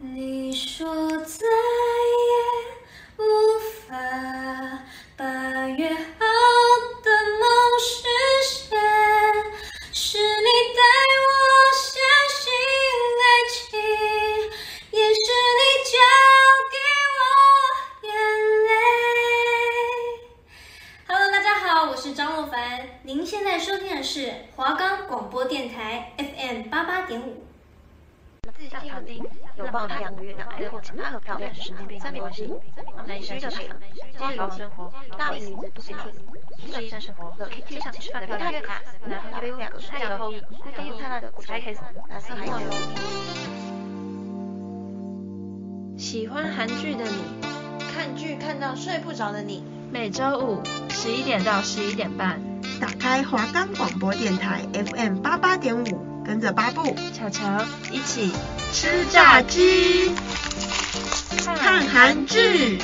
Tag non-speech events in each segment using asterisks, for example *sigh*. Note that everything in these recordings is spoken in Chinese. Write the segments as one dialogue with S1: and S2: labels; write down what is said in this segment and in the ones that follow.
S1: 你
S2: 一生生活，可以贴上吃饭的漂亮月卡，然后还有两个后裔，还有灿烂的古彩 case，蓝色还有。
S3: 喜欢韩剧的你，
S4: 看剧看到睡不着的你，
S3: 每周五十一点到十一点半，
S4: 打开华冈广播电台 FM 八八点五。跟着八布、
S3: 巧巧一起
S4: 吃炸鸡、看韩剧。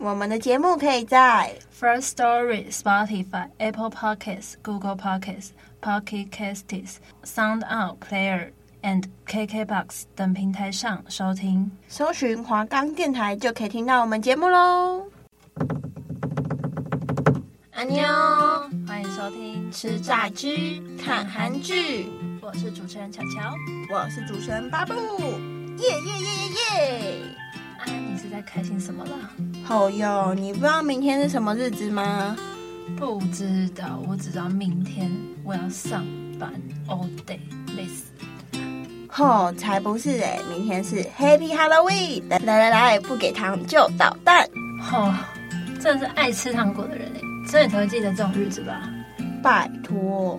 S4: 我们的节目可以在
S3: First Story、Spotify、Apple Podcasts、Google Podcasts、Pocket Casts、Sound Out Player and KKBox 等平台上收听。
S4: 搜寻华冈电台就可以听到我们节目喽。安妞，
S3: 欢迎收听
S4: 吃炸鸡看韩剧。
S3: 我是主持人巧巧，
S4: 我是主持人巴布。耶耶耶耶耶！
S3: 啊，你是在开心什么啦？
S4: 好哟，你不知道明天是什么日子吗？
S3: 不知道，我只知道明天我要上班，all day，累死。
S4: 吼，才不是哎，明天是 Happy Halloween！来来来，不给糖就捣蛋。
S3: 吼，真的是爱吃糖果的人哎。所以你才会记得这种日子吧？
S4: 拜托，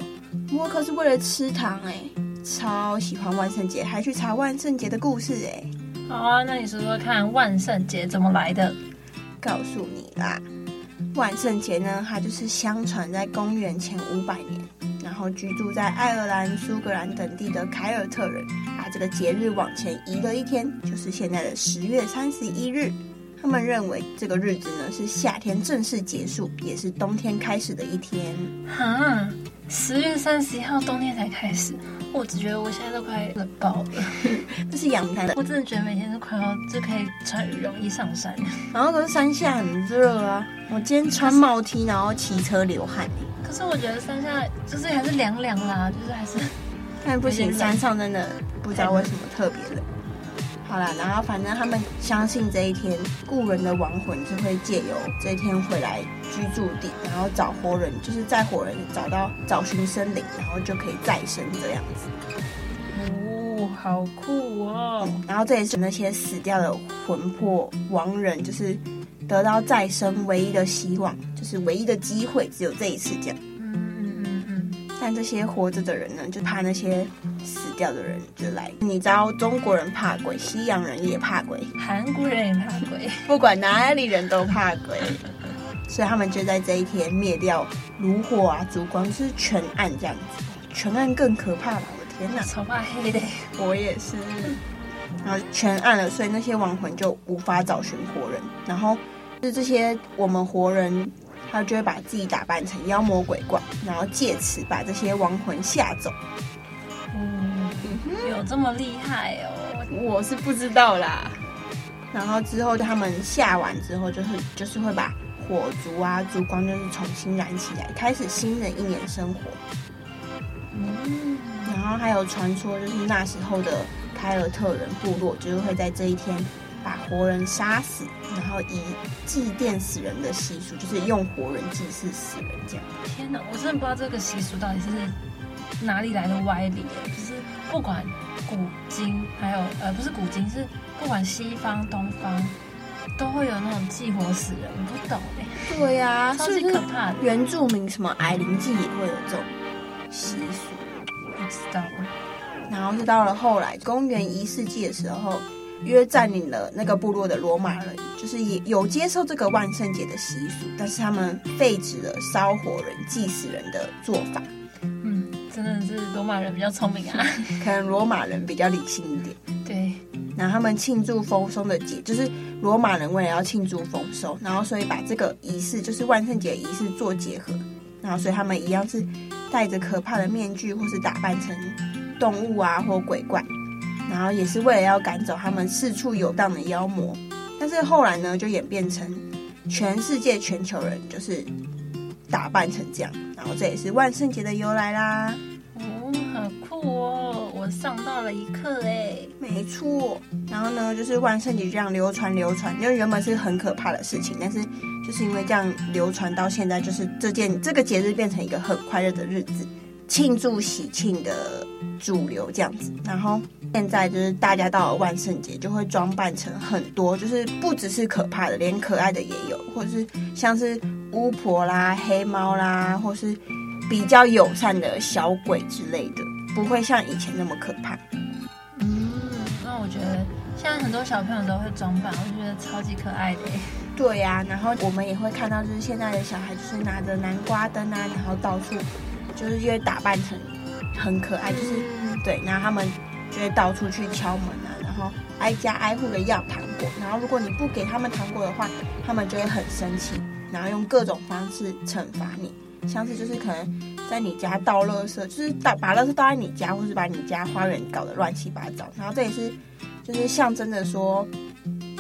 S4: 我可是为了吃糖哎，超喜欢万圣节，还去查万圣节的故事哎。
S3: 好啊，那你说说看，万圣节怎么来的？
S4: 告诉你啦，万圣节呢，它就是相传在公元前五百年，然后居住在爱尔兰、苏格兰等地的凯尔特人，把这个节日往前移了一天，就是现在的十月三十一日。他们认为这个日子呢，是夏天正式结束，也是冬天开始的一天。
S3: 哈，十月三十一号冬天才开始，我只觉得我现在都快冷爆了。*laughs*
S4: 这是阳台的，
S3: 我真的觉得每天都快要就可以穿羽绒衣上山。
S4: 然后可是山下很热啊，我今天穿帽 T，然后骑车流汗。
S3: 可是我觉得山下就是还是凉凉啦，就是还是，
S4: 但不行，山上真的不知道为什么特别冷。好了，然后反正他们相信这一天故人的亡魂就会借由这一天回来居住地，然后找活人，就是在活人找到找寻生灵，然后就可以再生这样子。
S3: 哦，好酷哦！
S4: 嗯，然后这也是那些死掉的魂魄亡人，就是得到再生唯一的希望，就是唯一的机会，只有这一次这样。但这些活着的人呢，就怕那些死掉的人就来。你知道中国人怕鬼，西洋人也怕鬼，
S3: 韩国人也怕鬼，*laughs*
S4: 不管哪里人都怕鬼，所以他们就在这一天灭掉炉火啊、烛光，就是全暗这样子。全暗更可怕了，我的天哪，
S3: 超怕黑的，
S4: 我也是。然后全暗了，所以那些亡魂就无法找寻活人。然后是这些我们活人。他就会把自己打扮成妖魔鬼怪，然后借此把这些亡魂吓走。
S3: 嗯，有这么厉害哦？
S4: 我是不知道啦。然后之后他们吓完之后，就是就是会把火烛啊、烛光就是重新燃起来，开始新的一年生活。嗯，然后还有传说，就是那时候的凯尔特人部落，就是会在这一天。把活人杀死，然后以祭奠死人的习俗，就是用活人祭祀死人这样。
S3: 天哪，我真的不知道这个习俗到底是哪里来的歪理。就是不管古今，还有呃，不是古今，是不管西方东方，都会有那种祭活死人。我不懂哎。
S4: 对呀、啊，
S3: 超级可怕的。
S4: 原住民什么矮灵祭也会有这种习俗，
S3: 不知道。
S4: 然后是到了后来公元一世纪的时候。约占领了那个部落的罗马人，就是也有接受这个万圣节的习俗，但是他们废止了烧火人、祭死人的做法。
S3: 嗯，真的是罗马人比较聪明啊，*laughs*
S4: 可能罗马人比较理性一点。
S3: 对，
S4: 然后他们庆祝丰收的节，就是罗马人为了要庆祝丰收，然后所以把这个仪式，就是万圣节仪式做结合，然后所以他们一样是戴着可怕的面具，或是打扮成动物啊或鬼怪。然后也是为了要赶走他们四处游荡的妖魔。但是后来呢，就演变成全世界全球人就是打扮成这样，然后这也是万圣节的由来啦。
S3: 哦，好酷哦！我上到了一课哎。
S4: 没错。然后呢，就是万圣节这样流传流传，因为原本是很可怕的事情，但是就是因为这样流传到现在，就是这件这个节日变成一个很快乐的日子，庆祝喜庆的主流这样子。然后。现在就是大家到了万圣节就会装扮成很多，就是不只是可怕的，连可爱的也有，或者是像是巫婆啦、黑猫啦，或是比较友善的小鬼之类的，不会像以前那么可怕。
S3: 嗯，那我觉得现在很多小朋友都会装扮，我觉得超级可爱的。
S4: 对呀、啊，然后我们也会看到，就是现在的小孩就是拿着南瓜灯啊，然后到处就是因为打扮成很可爱，就是、嗯、对，然后他们。就会到处去敲门啊，然后挨家挨户的要糖果，然后如果你不给他们糖果的话，他们就会很生气，然后用各种方式惩罚你，像是就是可能在你家倒垃圾，就是倒把垃圾倒在你家，或是把你家花园搞得乱七八糟，然后这也是就是象征的说，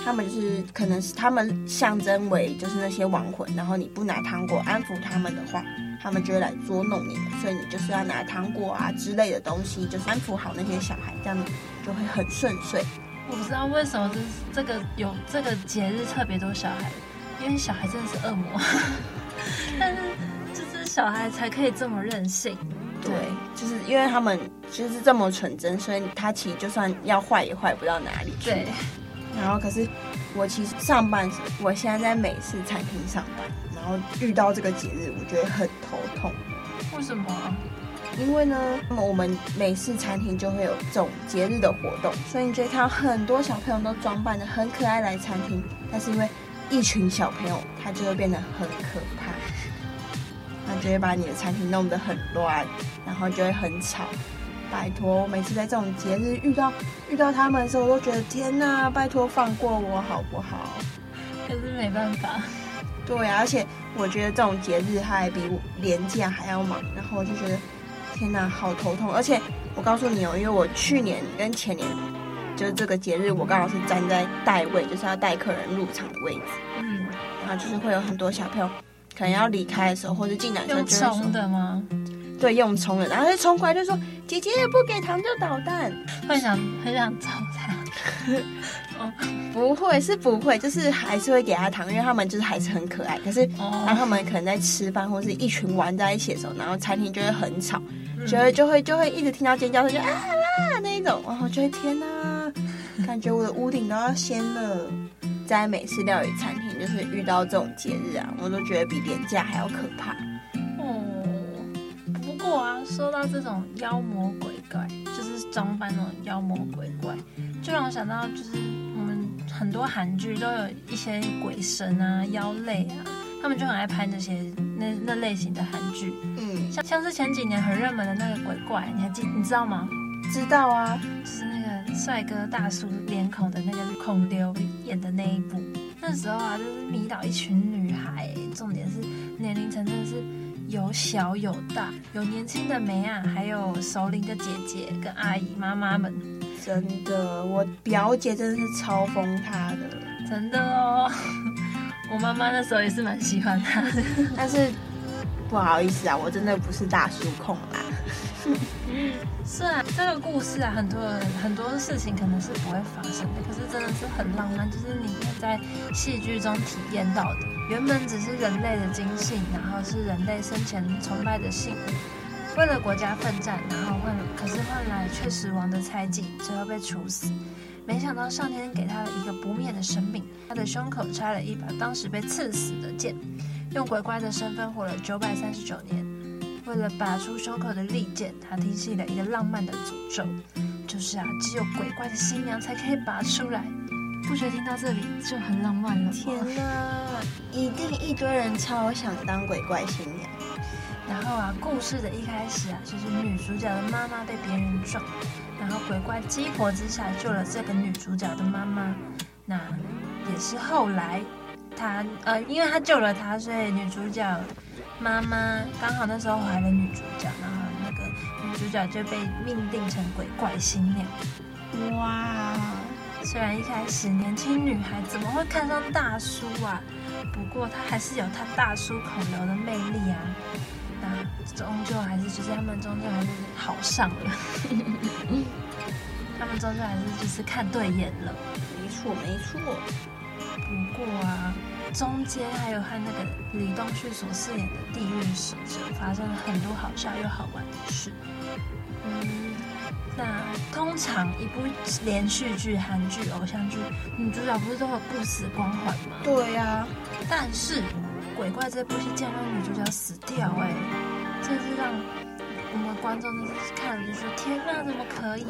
S4: 他们就是可能是他们象征为就是那些亡魂，然后你不拿糖果安抚他们的话。他们就会来捉弄你们，所以你就是要拿糖果啊之类的东西，就是安抚好那些小孩，这样就会很顺遂。
S3: 我不知道为什么就是这个有这个节日特别多小孩，因为小孩真的是恶魔，*laughs* 但是就是小孩才可以这么任性。
S4: 对，就是因为他们就是这么纯真，所以他其实就算要坏也坏不到哪里去。
S3: 对。
S4: 然后可是我其实上班，我现在在美式餐厅上班。然后遇到这个节日，我觉得很头痛。
S3: 为什么？
S4: 因为呢，那么我们美式餐厅就会有这种节日的活动，所以你就会看到很多小朋友都装扮的很可爱来餐厅。但是因为一群小朋友，他就会变得很可怕，他就会把你的餐厅弄得很乱，然后就会很吵。拜托，我每次在这种节日遇到遇到他们的时候，我都觉得天哪，拜托放过我好不好？
S3: 可是没办法。
S4: 对啊，而且我觉得这种节日它还比年假还要忙，然后我就觉得天哪，好头痛。而且我告诉你哦，因为我去年跟前年就是这个节日，我刚好是站在带位，就是要带客人入场的位置。嗯，然后就是会有很多小朋友可能要离开的时候，或者进来的时候就会说，
S3: 用冲的吗？
S4: 对，用冲的，然后就冲过来就说：“姐姐不给糖就捣蛋。”
S3: 会想很想揍他。
S4: 哦 *laughs* 不会是不会，就是还是会给他糖，因为他们就是还是很可爱。可是当他们可能在吃饭或是一群玩在一起的时候，然后餐厅就会很吵，就会就会就会一直听到尖叫声，就啊啊那一种，然后就会天哪，感觉我的屋顶都要掀了。在美式料理餐厅，就是遇到这种节日啊，我都觉得比廉价还要可怕。
S3: 过啊，说到这种妖魔鬼怪，就是装扮那种妖魔鬼怪。就让我想到，就是我们很多韩剧都有一些鬼神啊、妖类啊，他们就很爱拍那些那那类型的韩剧。嗯，像像是前几年很热门的那个鬼怪，你还记你知道吗？
S4: 知道啊，
S3: 就是那个帅哥大叔脸孔的那个孔刘演的那一部。那时候啊，就是迷倒一群女孩，重点是年龄层真的是有小有大，有年轻的梅啊，还有熟龄的姐姐跟阿姨妈妈们。
S4: 真的，我表姐真的是超疯她的，
S3: 真的哦。*laughs* 我妈妈那时候也是蛮喜欢她的，*laughs*
S4: 但是不好意思啊，我真的不是大叔控啦。*laughs*
S3: 是啊，这个故事啊，很多人很多事情可能是不会发生的，可是真的是很浪漫，就是你在戏剧中体验到的，原本只是人类的精信，然后是人类生前崇拜的信物。为了国家奋战，然后换，可是换来却死亡的猜忌，最后被处死。没想到上天给他了一个不灭的生命，他的胸口插了一把当时被刺死的剑，用鬼怪的身份活了九百三十九年。为了拔出胸口的利剑，他提起了一个浪漫的诅咒，就是啊，只有鬼怪的新娘才可以拔出来。不觉得听到这里就很浪漫了？
S4: 天哪，一定一堆人超想当鬼怪新娘。
S3: 然后啊，故事的一开始啊，就是女主角的妈妈被别人撞，然后鬼怪激活之下救了这个女主角的妈妈。那也是后来，她呃，因为她救了她，所以女主角妈妈刚好那时候怀了女主角，然后那个女主角就被命定成鬼怪新娘。
S4: 哇，
S3: 虽然一开始年轻女孩怎么会看上大叔啊？不过他还是有他大叔孔刘的魅力啊。那终究还是就是他们终究还是好上了。*laughs* 他们终究还是就是看对眼了。
S4: 没错没错。
S3: 不过啊，中间还有和那个李东旭所饰演的地狱使者发生了很多好笑又好玩的事。嗯。那通常一部连续剧、韩剧、偶像剧，女主角不是都有不死光环吗？
S4: 对呀、啊。
S3: 但是鬼怪这部戏竟然让女主角死掉、欸，哎，真是让我们观众就是看了就说天哪，怎么可以？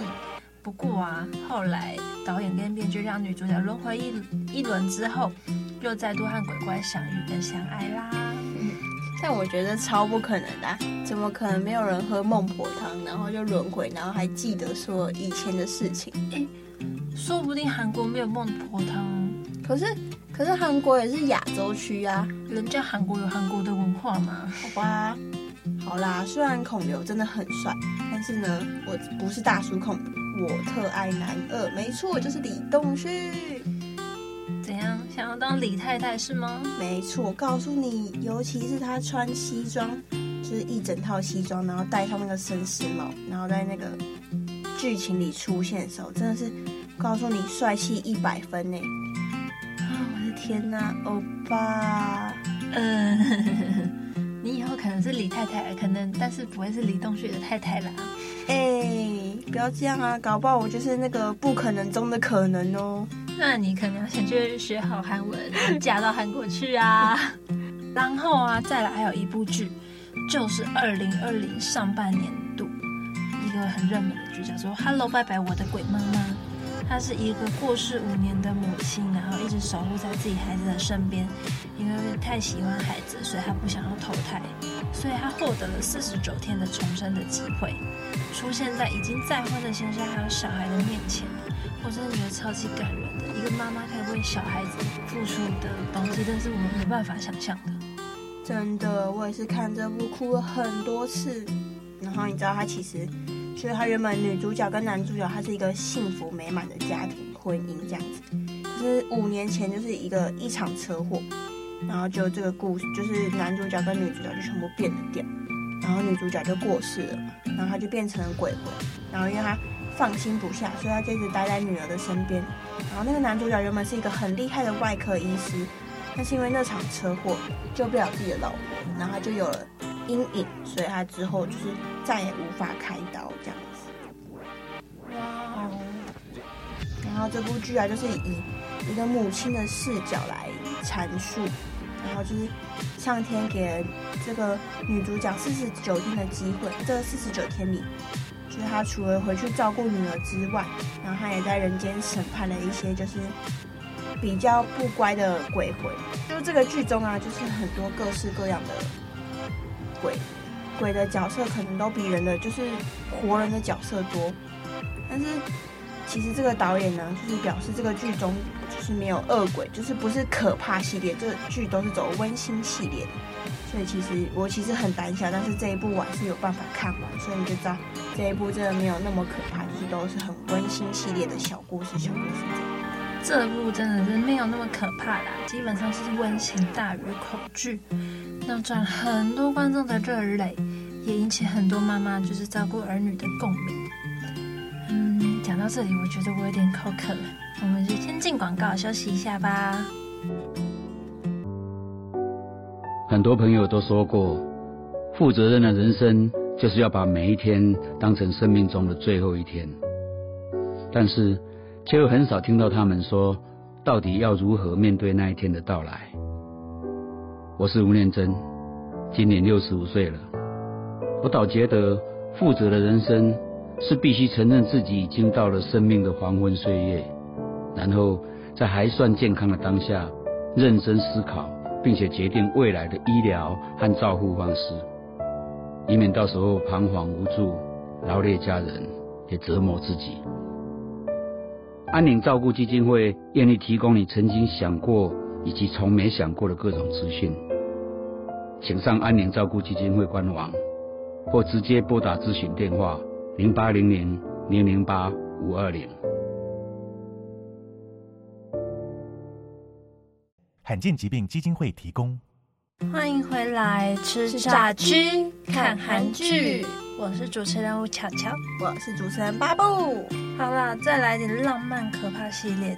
S3: 不过啊，后来导演跟编剧让女主角轮回一一轮之后，又再度和鬼怪相遇跟相爱啦。
S4: 但我觉得超不可能的、啊，怎么可能没有人喝孟婆汤，然后就轮回，然后还记得说以前的事情？
S3: 诶，说不定韩国没有孟婆汤，
S4: 可是可是韩国也是亚洲区啊，
S3: 人家韩国有韩国的文化嘛。
S4: 好吧，好啦，虽然孔刘真的很帅，但是呢，我不是大叔控，我特爱男二，没错，就是李栋旭。
S3: 想要当李太太是吗？
S4: 没错，我告诉你，尤其是他穿西装，就是一整套西装，然后戴上那个绅士帽，然后在那个剧情里出现的时候，真的是告诉你帅气一百分呢！啊，我的天哪，欧巴！
S3: 嗯，*laughs* 你以后可能是李太太，可能，但是不会是李东旭的太太啦。
S4: 哎，不要这样啊，搞不好我就是那个不可能中的可能哦。
S3: 那你可能要先去学好韩文，嫁到韩国去啊。*laughs* 然后啊，再来还有一部剧，就是二零二零上半年度一个很热门的剧，叫做《Hello 拜拜我的鬼妈妈》。她是一个过世五年的母亲，然后一直守护在自己孩子的身边，因为太喜欢孩子，所以她不想要投胎，所以她获得了四十九天的重生的机会，出现在已经再婚的先生还有小孩的面前。我真的觉得超级感人的，一个妈妈可以为小孩子付出的东西，但是我们没办法想象的。
S4: 真的，我也是看这部哭了很多次。然后你知道，他其实，就是他原本女主角跟男主角，他是一个幸福美满的家庭婚姻这样子。可是五年前就是一个一场车祸，然后就这个故事，就是男主角跟女主角就全部变了调，然后女主角就过世了嘛，然后他就变成了鬼魂，然后因为他。放心不下，所以他就一直待在女儿的身边。然后那个男主角原本是一个很厉害的外科医师，但是因为那场车祸救不了自己的老婆，然后他就有了阴影，所以他之后就是再也无法开刀这样子。哇！然后这部剧啊，就是以一个母亲的视角来阐述，然后就是上天给这个女主角四十九天的机会，这四十九天里。就是他除了回去照顾女儿之外，然后他也在人间审判了一些就是比较不乖的鬼魂。就这个剧中啊，就是很多各式各样的鬼，鬼的角色可能都比人的就是活人的角色多。但是其实这个导演呢，就是表示这个剧中就是没有恶鬼，就是不是可怕系列，这个剧都是走温馨系列的。所以其实我其实很胆小，但是这一部我还是有办法看完，所以你就知道这一部真的没有那么可怕，就是都是很温馨系列的小故事，小故事
S3: 这。部真的是没有那么可怕啦，基本上是温馨大于恐惧，那赚很多观众的热泪，也引起很多妈妈就是照顾儿女的共鸣。到这里，我觉得我有点口渴了，我们就先进广告休息一下吧。
S5: 很多朋友都说过，负责任的人生就是要把每一天当成生命中的最后一天。但是，却又很少听到他们说，到底要如何面对那一天的到来。我是吴念真，今年六十五岁了。我倒觉得，负责的人生是必须承认自己已经到了生命的黄昏岁月，然后在还算健康的当下，认真思考。并且决定未来的医疗和照护方式，以免到时候彷徨无助，劳累家人，也折磨自己。安宁照顾基金会愿意提供你曾经想过以及从没想过的各种资讯，请上安宁照顾基金会官网，或直接拨打咨询电话零八零零零零八五二零。
S6: 罕见疾病基金会提供。
S3: 欢迎回来吃炸鸡看韩剧。我是主持人吴巧巧。
S4: 我是主持人巴布。
S3: 好啦再来点浪漫可怕系列。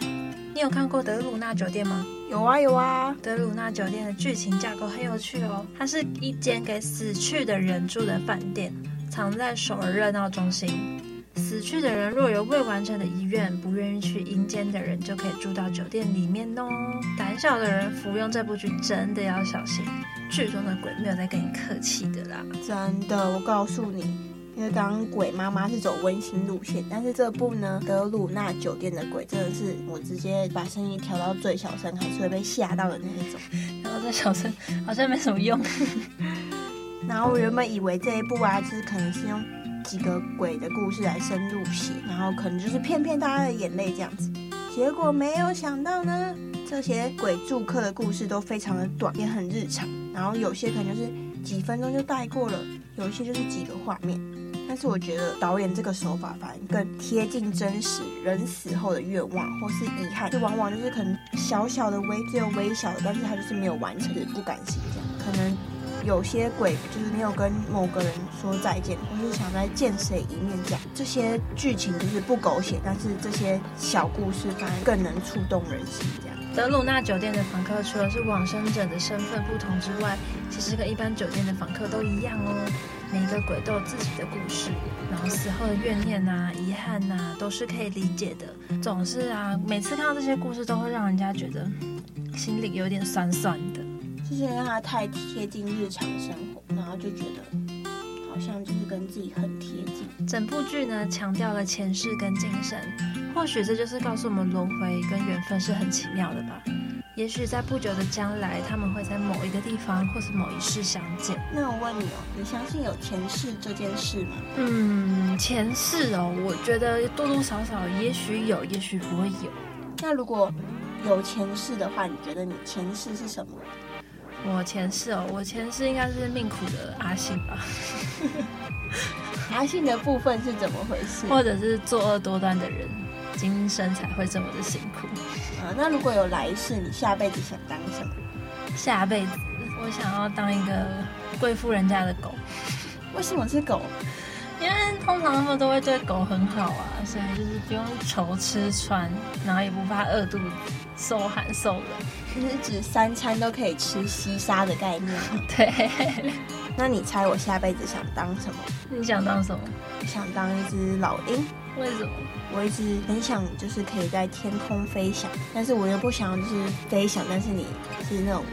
S3: 你有看过德鲁纳酒店吗？
S4: 有啊有啊。
S3: 德鲁纳酒店的剧情架构很有趣哦。它是一间给死去的人住的饭店。藏在首尔热闹中心。死去的人若有未完成的遗愿，不愿意去阴间的人就可以住到酒店里面哦。胆小的人服用这部剧真的要小心，剧中的鬼没有在跟你客气的啦。
S4: 真的，我告诉你，因为刚刚鬼妈妈是走温馨路线，但是这部呢，德鲁纳酒店的鬼真的是我直接把声音调到最小声，还是会被吓到的那一种。*laughs*
S3: 然后这小声好像没什么用。*laughs*
S4: 然后我原本以为这一部啊，就是可能是用。几个鬼的故事来深入写，然后可能就是骗骗大家的眼泪这样子。结果没有想到呢，这些鬼住客的故事都非常的短，也很日常。然后有些可能就是几分钟就带过了，有一些就是几个画面。但是我觉得导演这个手法反而更贴近真实，人死后的愿望或是遗憾，就往往就是可能小小的微，只有微小的，但是他就是没有完成，就是不甘心这样，可能。有些鬼就是没有跟某个人说再见，或是想再见谁一面这样，这些剧情就是不狗血，但是这些小故事反而更能触动人心。这样，
S3: 德鲁纳酒店的房客除了是往生者的身份不同之外，其实跟一般酒店的房客都一样哦。每一个鬼都有自己的故事，然后死后的怨念呐、啊、遗憾呐、都是可以理解的。总是啊，每次看到这些故事，都会让人家觉得心里有点酸酸的。
S4: 就是因为它太贴近日常生活，然后就觉得好像就是跟自己很贴近。
S3: 整部剧呢，强调了前世跟今生，或许这就是告诉我们轮回跟缘分是很奇妙的吧。也许在不久的将来，他们会在某一个地方或是某一世相见。
S4: 那我问你哦，你相信有前世这件事吗？
S3: 嗯，前世哦，我觉得多多少少，也许有，也许不会有。
S4: 那如果有前世的话，你觉得你前世是什么？
S3: 我前世哦，我前世应该是命苦的阿信吧。
S4: 阿信的部分是怎么回事？
S3: 或者是作恶多端的人，今生才会这么的辛苦。
S4: 啊，那如果有来世，你下辈子想当什么？
S3: 下辈子我想要当一个贵妇人家的狗。
S4: 为什么是狗？
S3: 因为通常他们都会对狗很好啊，所以就是不用愁吃穿，然后也不怕饿肚子、受寒受冷。
S4: 就是指三餐都可以吃西沙的概念。*laughs*
S3: 对。
S4: 那你猜我下辈子想当什么？
S3: 你想当什么？
S4: 我想当一只老鹰。
S3: 为什么？
S4: 我一直很想就是可以在天空飞翔，但是我又不想就是飞翔，但是你是那种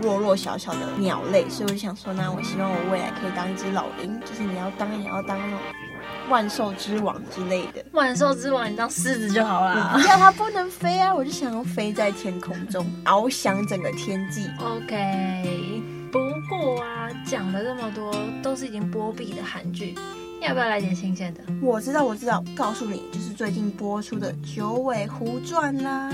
S4: 弱弱小小的鸟类，所以我就想说，那我希望我未来可以当一只老鹰，就是你要当你要当那种。万兽之王之类的，
S3: 万兽之王，你当狮子就好了。*laughs*
S4: 不要它不能飞啊，我就想要飞在天空中，翱翔整个天际。
S3: OK，不过啊，讲了这么多，都是已经播毕的韩剧，要不要来点新鲜的？
S4: 我知道，我知道，告诉你，就是最近播出的《九尾狐传》啦。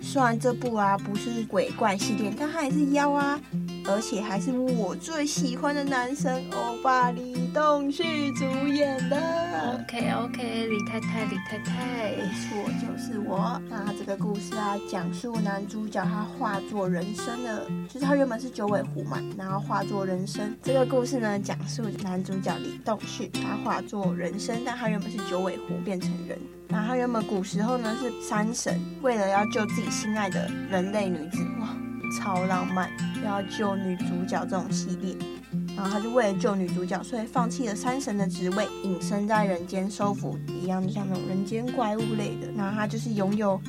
S4: 虽然这部啊不是鬼怪系列，但它也是妖啊。而且还是我最喜欢的男神欧巴李栋旭主演的。
S3: OK OK，李太太，李太太，
S4: 没错，就是我。那这个故事啊，讲述男主角他化作人身的，就是他原本是九尾狐嘛，然后化作人身。这个故事呢，讲述男主角李栋旭他化作人身，但他原本是九尾狐变成人。那他原本古时候呢是山神，为了要救自己心爱的人类女子，哇。超浪漫，要救女主角这种系列，然后他就为了救女主角，所以放弃了山神的职位，隐身在人间收服一样，就像那种人间怪物类的。然后他就是拥有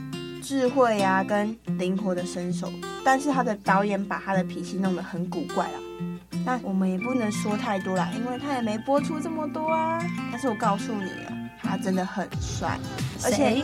S4: 智慧啊跟灵活的身手，但是他的导演把他的脾气弄得很古怪啦。那我们也不能说太多啦，因为他也没播出这么多啊。但是我告诉你啊，他真的很帅，而且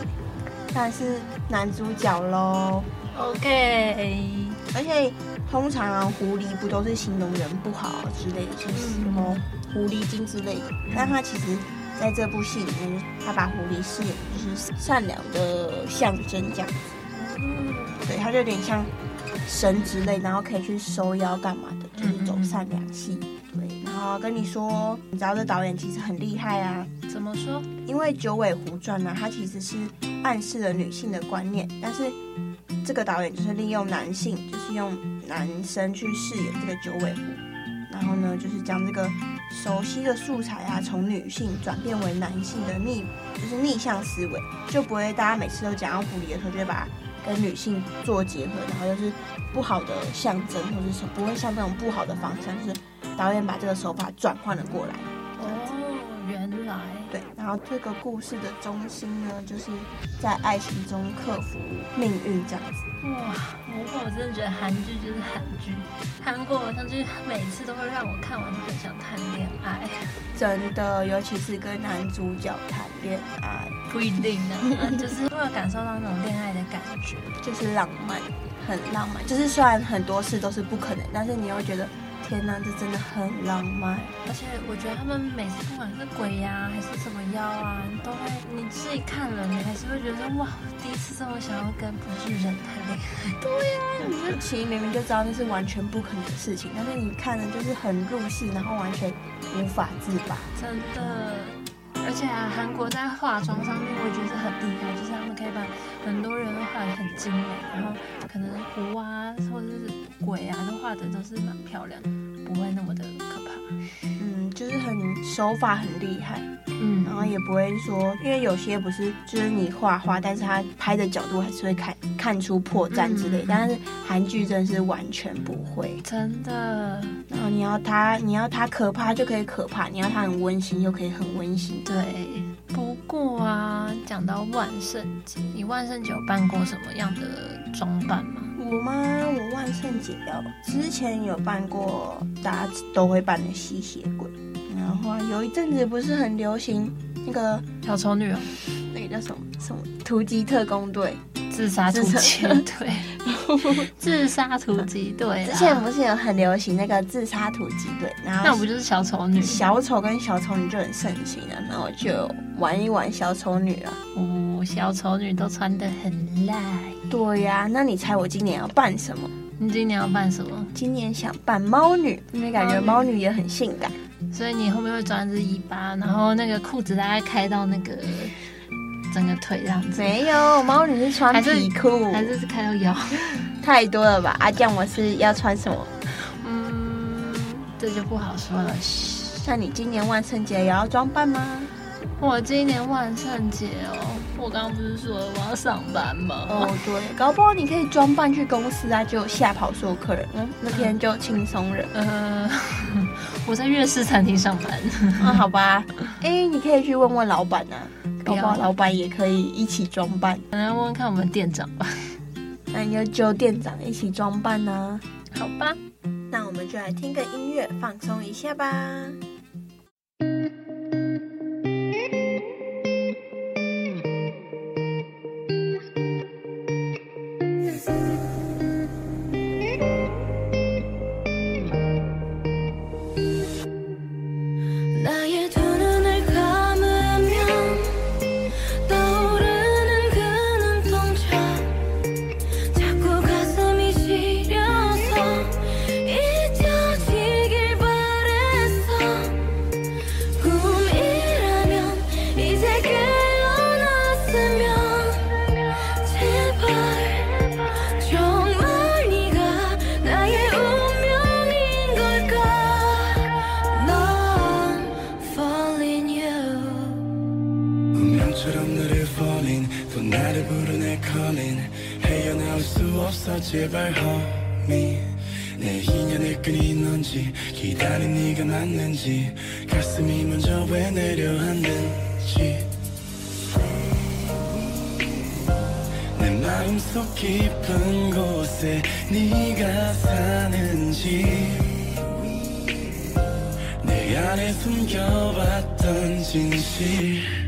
S4: 他是男主角喽。
S3: OK。
S4: 而且通常啊，狐狸不都是形容人不好之类的，就是什么狐狸精之类的。但他其实在这部戏里面，他把狐狸饰演就是善良的象征这样子。对，他就有点像神之类，然后可以去收妖干嘛的，就是走善良系。对，然后跟你说，你知道这导演其实很厉害啊。
S3: 怎么说？
S4: 因为《九尾狐传》呢，它其实是暗示了女性的观念，但是这个导演就是利用男性，就是用男生去饰演这个九尾狐，然后呢，就是将这个熟悉的素材啊，从女性转变为男性的逆，就是逆向思维，就不会大家每次都讲到狐狸的时候，就会把它跟女性做结合，然后又是不好的象征，或者是不会像那种不好的方向，就是导演把这个手法转换了过来。
S3: 哦，原来。
S4: 对，然后这个故事的中心呢，就是在爱情中克服命运这样子。
S3: 哇，不过我真的觉得韩剧就是韩剧，韩国偶像剧每次都会让我看完都很想谈恋爱。
S4: 真的，尤其是跟男主角谈恋爱，
S3: 不一定呢，就是会有感受到那种恋爱的感觉，
S4: 就是浪漫，很浪漫。就是虽然很多事都是不可能，但是你又觉得。天呐，这真的很浪漫，
S3: 而且我觉得他们每次不管是鬼呀、啊、还是什么妖啊，都会你自己看了，你还是会觉得哇，第一次这么想要跟不是人谈恋爱。*laughs* 对呀、啊，你就
S4: 其实明明就知道那是完全不可能的事情，但是你看了就是很入戏，然后完全无法自拔。
S3: 真的，而且啊，韩国在化妆上面我觉得是很厉害，就是他们可以把很多人都画得很精美，然后可能狐啊或者是鬼啊都画的都是蛮漂亮。不会那么的，
S4: 就是很手法很厉害，嗯，然后也不会说，因为有些不是就是你画画，但是他拍的角度还是会看看出破绽之类，嗯、但是韩剧真是完全不会，
S3: 真的。
S4: 然后你要他，你要他可怕就可以可怕，你要他很温馨又可以很温馨。
S3: 对，不过啊，讲到万圣节，你万圣节有办过什么样的装扮吗？
S4: 我吗？我万圣节哦，之前有办过，大家都会办的吸血鬼。然后有一阵子不是很流行那个
S3: 小丑女哦，
S4: 那个叫什么什么突击特工队、
S3: 自杀突击队、*laughs* 自杀突击队。
S4: 之前不是有很流行那个自杀突击队？然后
S3: 那不就是小丑女？
S4: 小丑跟小丑女就很盛行了，然后就玩一玩小丑女啊。
S3: 哦，小丑女都穿的很辣。
S4: 对呀、啊，那你猜我今年要扮什么？
S3: 你今年要扮什么？
S4: 今年想扮猫女，因为感觉猫女也很性感，
S3: 所以你后面会装一只尾巴，然后那个裤子大概开到那个整个腿这样子。
S4: 没有，猫女是穿皮裤，
S3: 还是是开到腰？
S4: 太多了吧？阿、啊、酱，我是要穿什么？
S3: 嗯，这就不好说了。
S4: 那你今年万圣节也要装扮吗？
S3: 我今年万圣节哦。我刚刚不是说我要上班吗？
S4: 哦，对，搞不好你可以装扮去公司啊，就吓跑所有客人，嗯，那天就轻松了。*laughs*
S3: 呃，我在粤式餐厅上班。
S4: 啊，好吧，哎、欸，你可以去问问老板啊，搞不好老板也可以一起装扮。
S3: 来问问看我们店长吧。
S4: 那你就揪店长一起装扮呢？
S3: 好吧，
S4: 那我们就来听个音乐放松一下吧。
S7: 아, 제발 homie 내 인연의 끈이 넌지 기다린 네가 맞는지 가슴이 먼저 왜 내려앉는지. 내 마음속 깊은 곳에 네가 사는지. 내 안에 숨겨왔던 진실.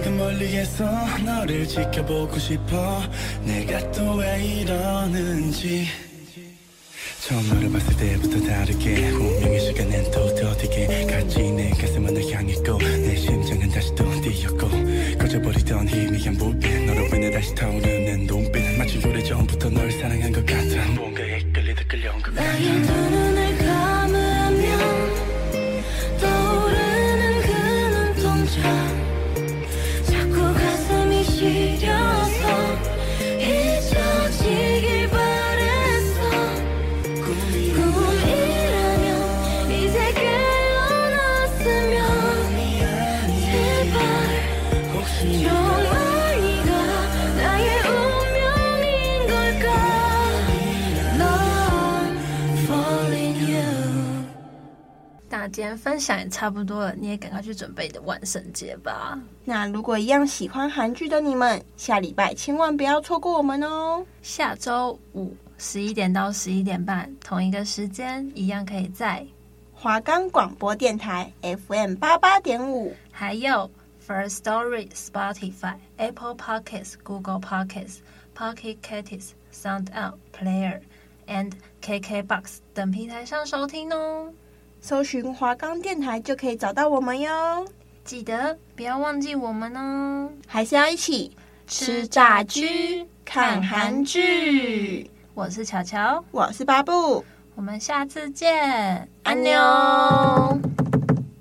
S7: 아직은 멀리에서 너를 지켜보고 싶어. 내가 또 왜 이러는지. 처음 너를 봤을 때부터 다르게. 운명의 시간엔 또 더디게. 갔지 내 가슴은 널 향했고 내 심장은 다시 또 뛰었고. 꺼져버리던 희미한 불빛 너로 인해 다시 타오르는 눈빛 마치 오래 전부터 널 사랑한 것 같아. 뭔가에 끌리다 끌려온 것 같아
S3: 今天分享也差不多了，你也赶快去准备你的万圣节吧。
S4: 那如果一样喜欢韩剧的你们，下礼拜千万不要错过我们哦！
S3: 下周五十一点到十一点半，同一个时间，一样可以在
S4: 华冈广播电台 FM 八八点五，
S3: 还有 First Story、Spotify、Apple Podcasts、Google Podcasts、Pocket Casts、Sound Out Player and KKBox 等平台上收听哦。
S4: 搜寻华冈电台就可以找到我们哟。
S3: 记得不要忘记我们哦。
S4: 还是要一起吃炸鸡、看韩剧。
S3: 我是巧巧，
S4: 我是巴布，
S3: 我们下次见，
S4: 安妞。